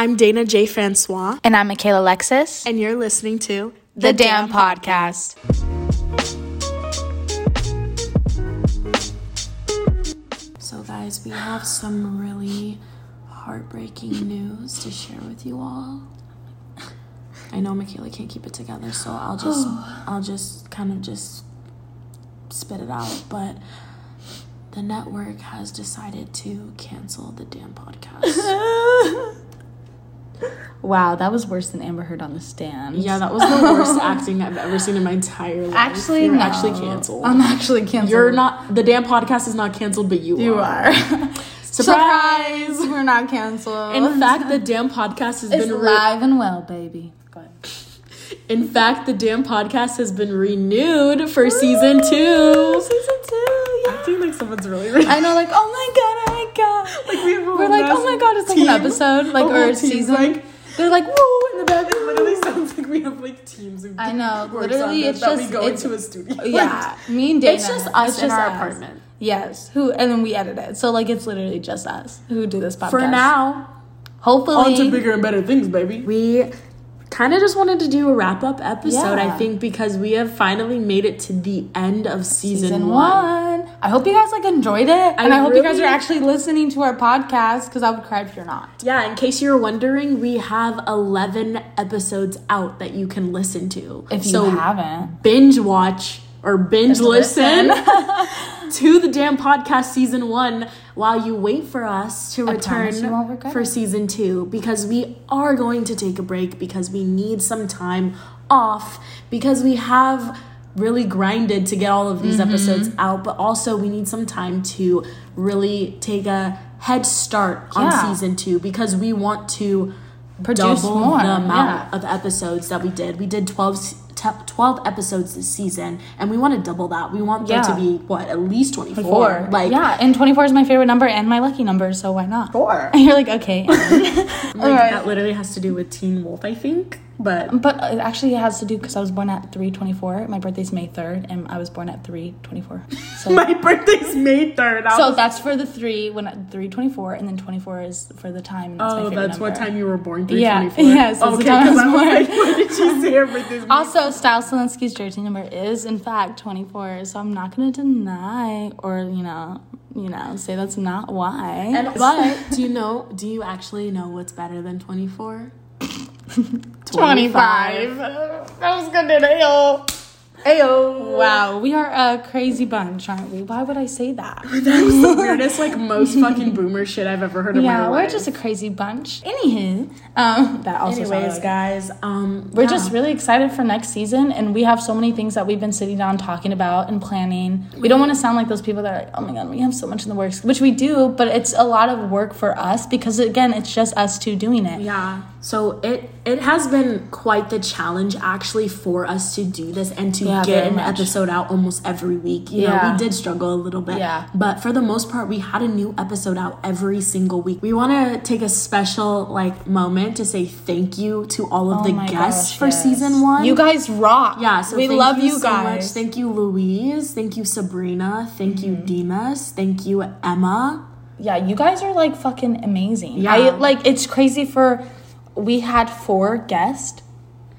I'm Dayna J. Francois, And I'm Mikayla Alexis. and you're listening to The, Damn Podcast. So, guys, we have some really heartbreaking news to share with you all. I know Mikayla can't keep it together, so I'll just, I'll just kind of just spit it out. But the network has decided to cancel the damn podcast. Wow, that was worse than Amber Heard on the stand. yeah, that was the worst acting I've ever seen in my entire life. Actually, You're no. actually canceled. I'm actually canceled. You're not. The damn podcast is not canceled, but you, You are. are. Surprise! We're not canceled. In fact, the damn podcast has it's been re- live and well, baby. Go ahead. In fact, the damn podcast has been renewed for season two. Season two, yeah. I Acting like someone's really. really I know, like, oh my god, oh my god. Like, we have a We're like, oh my god, it's like team. an episode, like, A or a season. like- They're like, woo, in the back. It literally sounds like we have like teams of I know, literally, this it's that just- we go it's- into a studio. Yeah, me and Dayna. It's just us it's in our us. apartment. Yes, who and then we edit it. So like it's literally just us who do this podcast. For now, hopefully, on to bigger and better things, baby. We kind of just wanted to do a wrap up episode, I think, because we have finally made it to the end of season, season one. one. I hope you guys like enjoyed it, and I hope you guys are actually listening to our podcast because I would cry if you're not. Yeah, in case you're wondering, we have 11 episodes out that you can listen to. If you so haven't, binge watch or binge Just listen. listen to the damn podcast season one while you wait for us to return promise you won't regret for season two because we are going to take a break because we need some time off because we have really grinded to get all of these Mm-hmm. episodes out but also we need some time to really take a head start on Yeah. season two because we want to Produce double more, the amount yeah. of episodes that we did. We did 12, s- 12 episodes this season, and we want to double that. We want there to be, what, at least 24? four. Like, yeah, and 24 is my favorite number and my lucky number, so why not? four. And you're like, okay. Like. That literally has to do with Teen Wolf, I think. But But it actually has to do because I was born at 324. My birthday's May 3rd, and I was born at 324. So, my birthday's May 3rd. So was- that's for the three when 324, and then 24 is for the time. That's oh, favorite that's what time you were born, Yeah, 324? yes, that's the okay, time I because I was born. like, what did she say her birthday's Also, Stiles Stilinski's jersey number is in fact 24, so I'm not gonna deny or you know, you know, say that's not why. And but do you know? Do you actually know what's better than twenty four? 25. That was good to today. Ayo. Wow, we are a crazy bunch, aren't we? Why would I say that? That was the weirdest, like most fucking boomer shit I've ever heard in my yeah, life. we're just a crazy bunch. Anywho, um, that also. Anyways, like- guys, um, We're yeah. just really excited for next season, and we have so many things that we've been sitting down talking about and planning. We don't want to sound like those people that are like, oh my god, we have so much in the works, which we do, but it's a lot of work for us because, again, it's just us two doing it. yeah. So it it has been quite the challenge actually for us to do this and to Yeah, get an much. episode out almost every week. You know, Yeah. we did struggle a little bit. Yeah. But for the most part, we had a new episode out every single week. We want to take a special like moment to say thank you to all of Oh the guests gosh, for yes. season one. You guys rock. Yeah, so we love you, so guys. Much. Thank you, Louise. Thank you, Sabrina. Thank you, Mm-hmm. Demas. Thank you, Emma. yeah, you guys are like fucking amazing. Yeah. I like it's crazy for we had four guests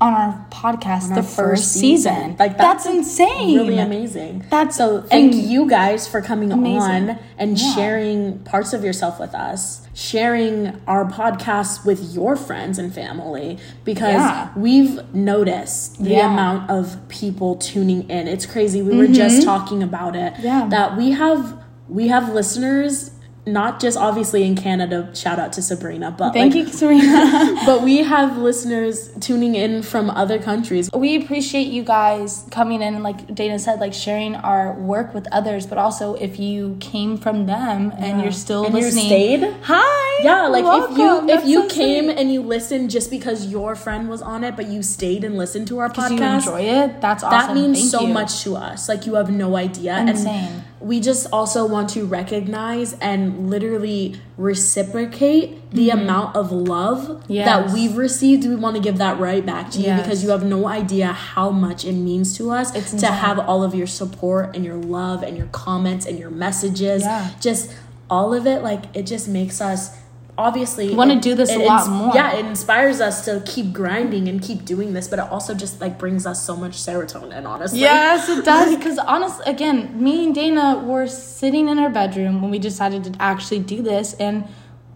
on our podcast On the our first season. Like that's, insane. Really amazing. That's so thank you guys for coming Amazing. on and Yeah. sharing parts of yourself with us, sharing our podcast with your friends and family because Yeah. we've noticed the Yeah. amount of people tuning in. It's crazy. We were just talking about it. Mm-hmm. Yeah. That we have we have listeners not just obviously in Canada, shout out to Sabrina, but Thank like, you, Serena. but we have listeners tuning in from other countries. we appreciate you guys coming in and like Dayna said, like sharing our work with others, but also if you came from them and you're still And you listening. stayed? Hi. Yeah, like if you welcome. if you so came sweet. and you listened just because your friend was on it, but you stayed and listened to our Because you podcast, enjoy it, that's awesome. that means Thank so you. much to us. Like you have no idea. Insane. And we just also want to recognize and literally reciprocate the amount of love that Mm-hmm. We've received. We want to give that right back to you Yes. because you have no idea how much it means to us It's to insane. have all of your support and your love and your comments and your messages. Yeah. Just all of it, like it just makes us obviously Wanna do this a it lot more. Yeah, it inspires us to keep grinding and keep doing this, but it also just like brings us so much serotonin. Honestly, Yes, it does. Because honestly, again, me and Dayna were sitting in our bedroom when we decided to actually do this, and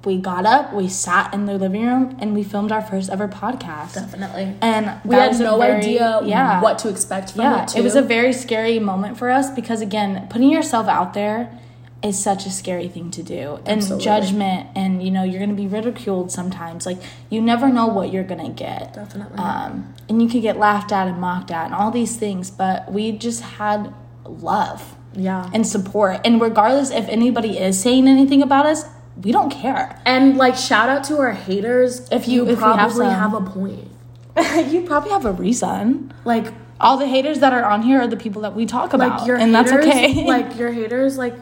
we got up, we sat in the living room, and we filmed our first ever podcast. definitely. And We had no very- idea yeah. what to expect from yeah, it. Too. it was a very scary moment for us because again, putting yourself out there is such a scary thing to do. And Absolutely. judgment and you know, you're going to be ridiculed sometimes. Like you never know what you're going to get. definitely. Um and you could get laughed at and mocked at and all these things, but we just had love yeah. and support. And regardless if anybody is saying anything about us, we don't care. And like shout out to our haters If you- you if have probably some. have, a point. you probably have a reason. Like All the haters that are on here are the people that we talk about, like your and haters, that's okay. like your haters, like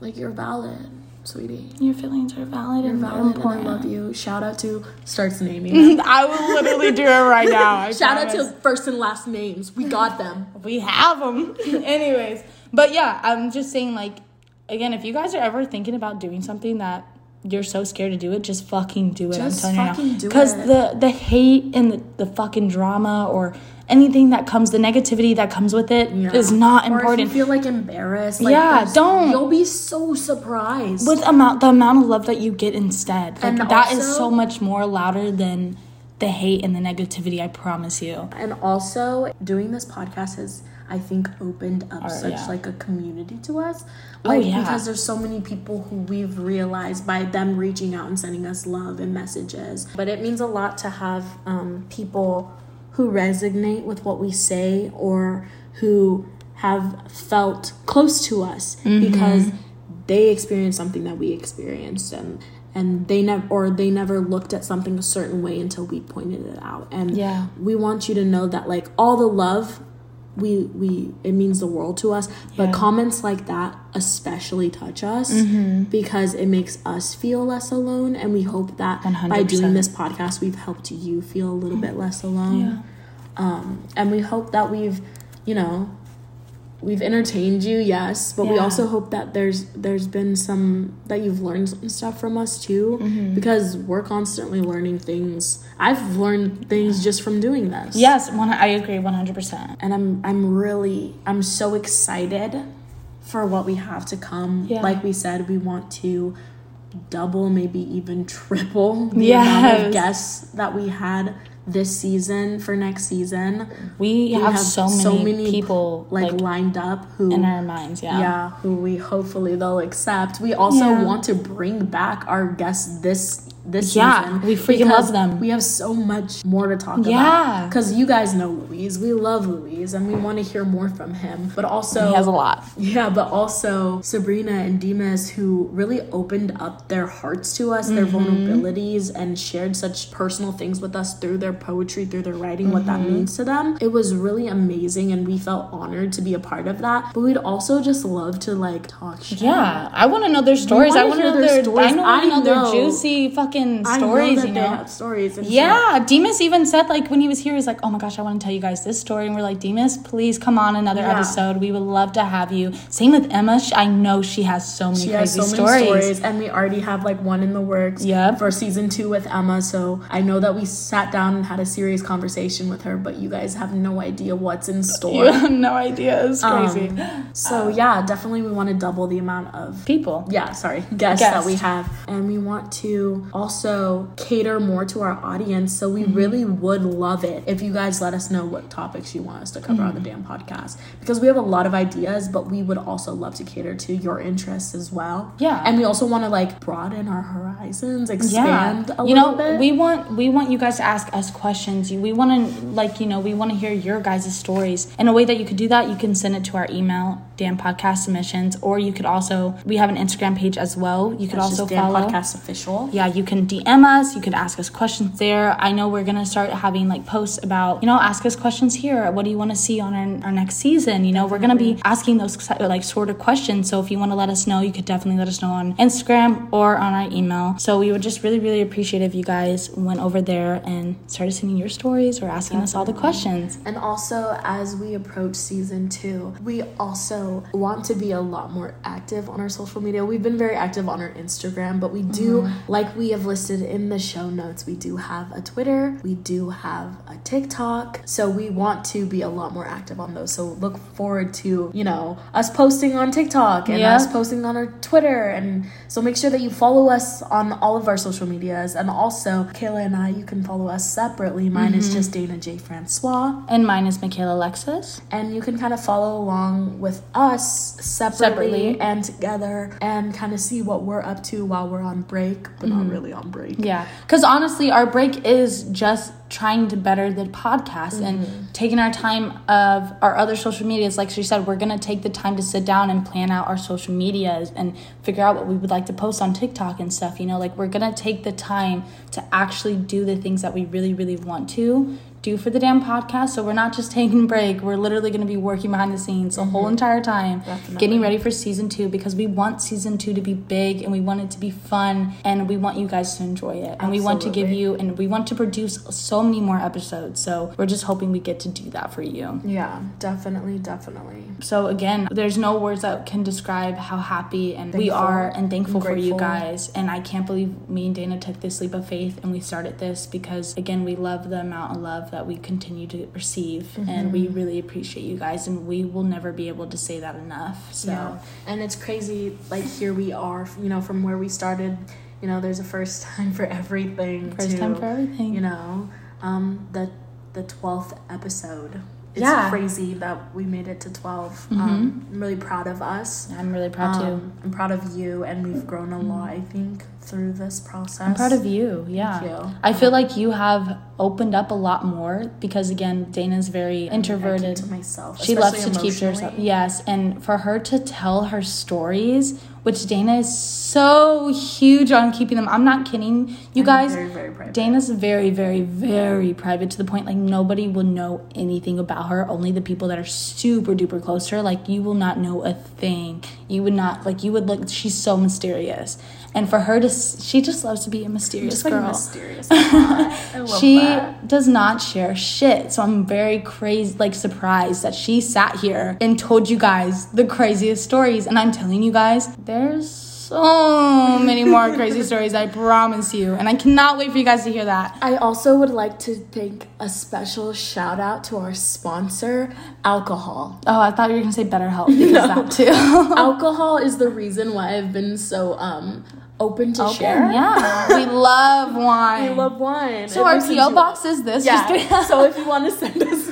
like you're valid, sweetie. Your feelings are valid You're and valid, and I love you. Shout out to starts naming. I will literally do it right now. I Shout out to first and last names. We got them. we have them. Anyways, but yeah, I'm just saying like again, if you guys are ever thinking about doing something that you're so scared to do it, just fucking do it. Just I'm telling fucking you now. do Because the the hate and the, the fucking drama or anything that comes, the negativity that comes with it is Yeah. not Or important. feel like embarrassed, like, Yeah, don't. You'll be so surprised. with amount the amount of love that you get instead, like And that is also- so much more louder than the hate and the negativity. I promise you. and also doing this podcast has I think opened up such yeah. like a community to us. Oh, Like yeah. because there's so many people who we've realized by them reaching out and sending us love and messages. But it means a lot to have um, people who resonate with what we say or who have felt close to us Mm-hmm. because they experienced something that we experienced and and they never or they never looked at something a certain way until we pointed it out and Yeah. we want you to know that like all the love we we it means the world to us but comments like that especially touch us Mm-hmm. because it makes us feel less alone and we hope that by 100%. doing this podcast we've helped you feel a little bit less alone Yeah. um and we hope that we've you know we've entertained you yes but we also hope that there's there's been some that you've learned some stuff from us too Mm-hmm. because we're constantly learning things i've learned things just from doing this Yes, one, I agree 100%. and i'm i'm really i'm so excited for what we have to come Yeah. like we said we want to double maybe even triple the amount of guests that we had this season for next season We, We have, so, many people like, like, lined up who in our minds. Yeah. yeah who we hopefully they'll accept we also Yeah. want to bring back our guests this this Yeah, season we freaking love them. we have so much more to talk Yeah. about because you guys know louise we love louise and we want to hear more from him but also He has a lot. yeah, but also Sabrina and Dimas, who really opened up their hearts to us, their Mm-hmm. vulnerabilities, and shared such personal things with us through their poetry, through their writing, what Mm-hmm. that means to them. It was really amazing, and we felt honored to be a part of that. But we'd also just love to like talk shit. Yeah, I want to know their stories. I want to know their their. stories. I know, I I know their juicy fucking I stories. you know. have stories. And shit. Yeah, Demas even said like when he was here, he's like, "Oh my gosh, I want to tell you guys this story," and we're like, "Demas, please come on another Yeah. episode. We would love to have you." Same with Emma. Sh- I know she has so many She has crazy so stories. many stories, and we already have like one in the works Yep. for season two with Emma. So I know that we sat down and had a serious conversation with her, but you guys have no idea what's in store. You have no idea. It's crazy. Um, so yeah, definitely we want to double the amount of People. yeah, sorry, guests that we have. And we want to also cater more to our audience. So we mm-hmm. really would love it if you guys let us know what topics you want us to cover on the mm-hmm. damn podcast. Because we have a lot of ideas, but we would also love to cater to your interests as well. Yeah. And we also want to like broaden our horizons, Yeah, expand a you little know, bit. we want we want you guys to ask us questions. We want to like you know we want to hear your guys' stories. And a way that you could do that, you can send it to our email, Damn Podcast Submissions, or you could also we have an Instagram page as well. You could That's also just Damn follow. Podcast Official. Yeah, you can DM us. You can ask us questions there. I know we're gonna start having like posts about, you know, ask us questions here. What do you want to see on our, our next season? You know, we're gonna be asking those like sort of questions. So if you want to let us know, you could definitely let us know on Instagram or on our email. So we would just really, really appreciate if you guys went over there and started sending your stories or asking us all the questions. And also, as we approach season two, we also also want to be a lot more active on our social media. We've been very active on our Instagram, but we do, Mm-hmm. like we have listed in the show notes, we do have a Twitter, we do have a TikTok. So we want to be a lot more active on those. So look forward to, you know, us posting on TikTok and Yep. us posting on our Twitter. And so make sure that you follow us on all of our social medias. And also, Kayla and I, you can follow us separately. Mine is Mm-hmm. just Dayna J. Francois. And mine is Mikayla Alexis. And you can kind of follow along with us separately, Separately. and together and kind of see what we're up to while we're on break, but not mm-hmm. really on break. Yeah, because honestly, our break is just trying to better the podcast and mm-hmm. taking our time of our other social medias. Like she said, we're gonna take the time to sit down and plan out our social medias and figure out what we would like to post on TikTok and stuff. You know, like we're gonna take the time to actually do the things that we really, really want to do for the damn podcast. So we're not just taking a break. We're literally gonna be working behind the scenes the whole mm-hmm. entire time, Definitely. getting ready for season two because we want season two to be big and we want it to be fun and we want you guys to enjoy it and we want to give you and we want to produce so many more episodes so we're just hoping we get to do that for you Yeah, definitely, definitely. so again there's no words that can describe how happy and we are and thankful and for you guys and i can't believe me and dayna took this leap of faith and we started this because again we love the amount of love that we continue to receive and Mm-hmm. we really appreciate you guys and we will never be able to say that enough so Yeah. And it's crazy, like, here we are, you know, from where we started. You know, there's a first time for everything. first to, time for everything You know, um, the the twelfth episode. It's Yeah. Mm-hmm. crazy that we made it to 12 Um, I'm really proud of us. i'm really proud too Um, I'm proud of you, and we've grown a lot. I think through this process. I'm proud of you. Yeah. you. I feel like you have opened up a lot more because again, Dayna's very introverted. to myself. She loves to keep to herself. Yes, and for her to tell her stories, which Dayna is so huge on keeping them. I'm not kidding. You I'm guys, very, very private. Dayna's very, very, very private to the point like nobody will know anything about her. Only the people that are super duper close to her. Like you will not know a thing. You would not like you would look. She's so mysterious, and for her to, she just loves to be a mysterious just like girl. mysterious. I love she that. does not share shit. So I'm very crazy, like surprised that she sat here and told you guys the craziest stories. And I'm telling you guys, there's so many more crazy stories. I promise you. And I cannot wait for you guys to hear that. I also would like to thank a special shout out to our sponsor, alcohol. Oh, I thought you were gonna say BetterHelp because that too. alcohol is the reason why I've been so um open to share. Yeah, we love wine. We love wine. so It our PO box is this. Yeah. so if you want to send us,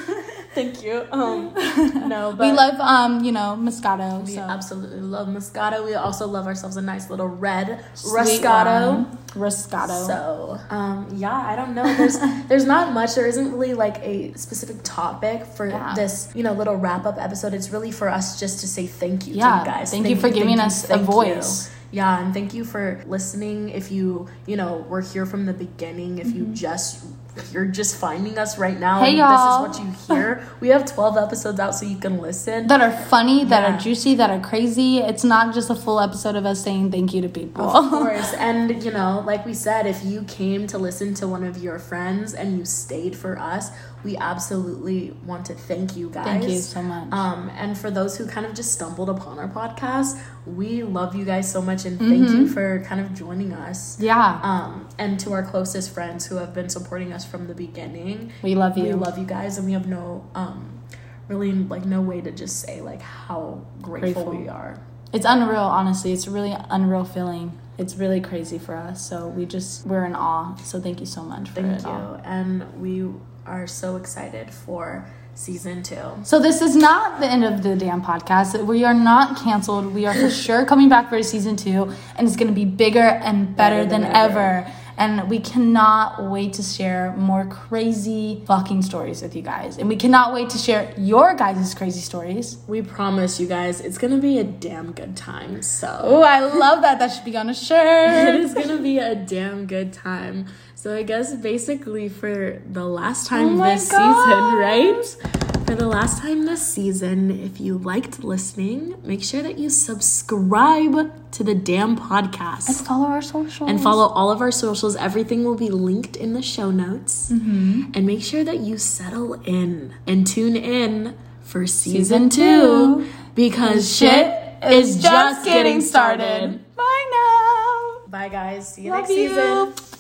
thank you. Um, no, we love um, you know, Moscato. We so absolutely love Moscato. We also love ourselves a nice little red Sweet Roscato. wine. Roscato. So, um, yeah, I don't know. There's there's not much. There isn't really like a specific topic for Yeah. this, you know, little wrap up episode. It's really for us just to say thank you to Yeah, you guys. thank you for giving us a voice. You. Yeah, and thank you for listening. If you, you know, were here from the beginning, if you just you're just finding us right now Mm-hmm. Hey, and y'all. this is what you hear, we have 12 episodes out so you can listen. that are funny, that Yeah. are juicy, that are crazy. It's not just a full episode of us saying thank you to people. Of course. And, you know, like we said, if you came to listen to one of your friends and you stayed for us, we absolutely want to thank you guys. Thank you so much. Um, and for those who kind of just stumbled upon our podcast, we love you guys so much and thank you for kind of joining us. yeah, Um, and to our closest friends who have been supporting us from the beginning, we love you. we love you guys and we have no, um, really like no way to just say like how grateful, Grateful. we are. It's unreal, honestly. It's a really unreal feeling. It's really crazy for us. So we just we're in awe. So thank you so much for Thank it you. all. And we are so excited for season two. So this is not the end of the damn podcast. We are not canceled. We are for sure coming back for season two, and it's gonna be bigger and better, Better than, than ever. ever. And we cannot wait to share more crazy fucking stories with you guys. And we cannot wait to share your guys' crazy stories. We promise you guys it's gonna be a damn good time. So Oh, I love that. That should be on a shirt. it is gonna be a damn good time. So I guess basically for the last time Oh this God. season, right? For the last time this season, if you liked listening, make sure that you subscribe to the damn podcast. And follow our socials. and follow all of our socials. Everything will be linked in the show notes. Mm-hmm. And make sure that you settle in and tune in for Season season, two. two. because shit is just getting started. Bye now. Bye, guys. See you Love next you. season.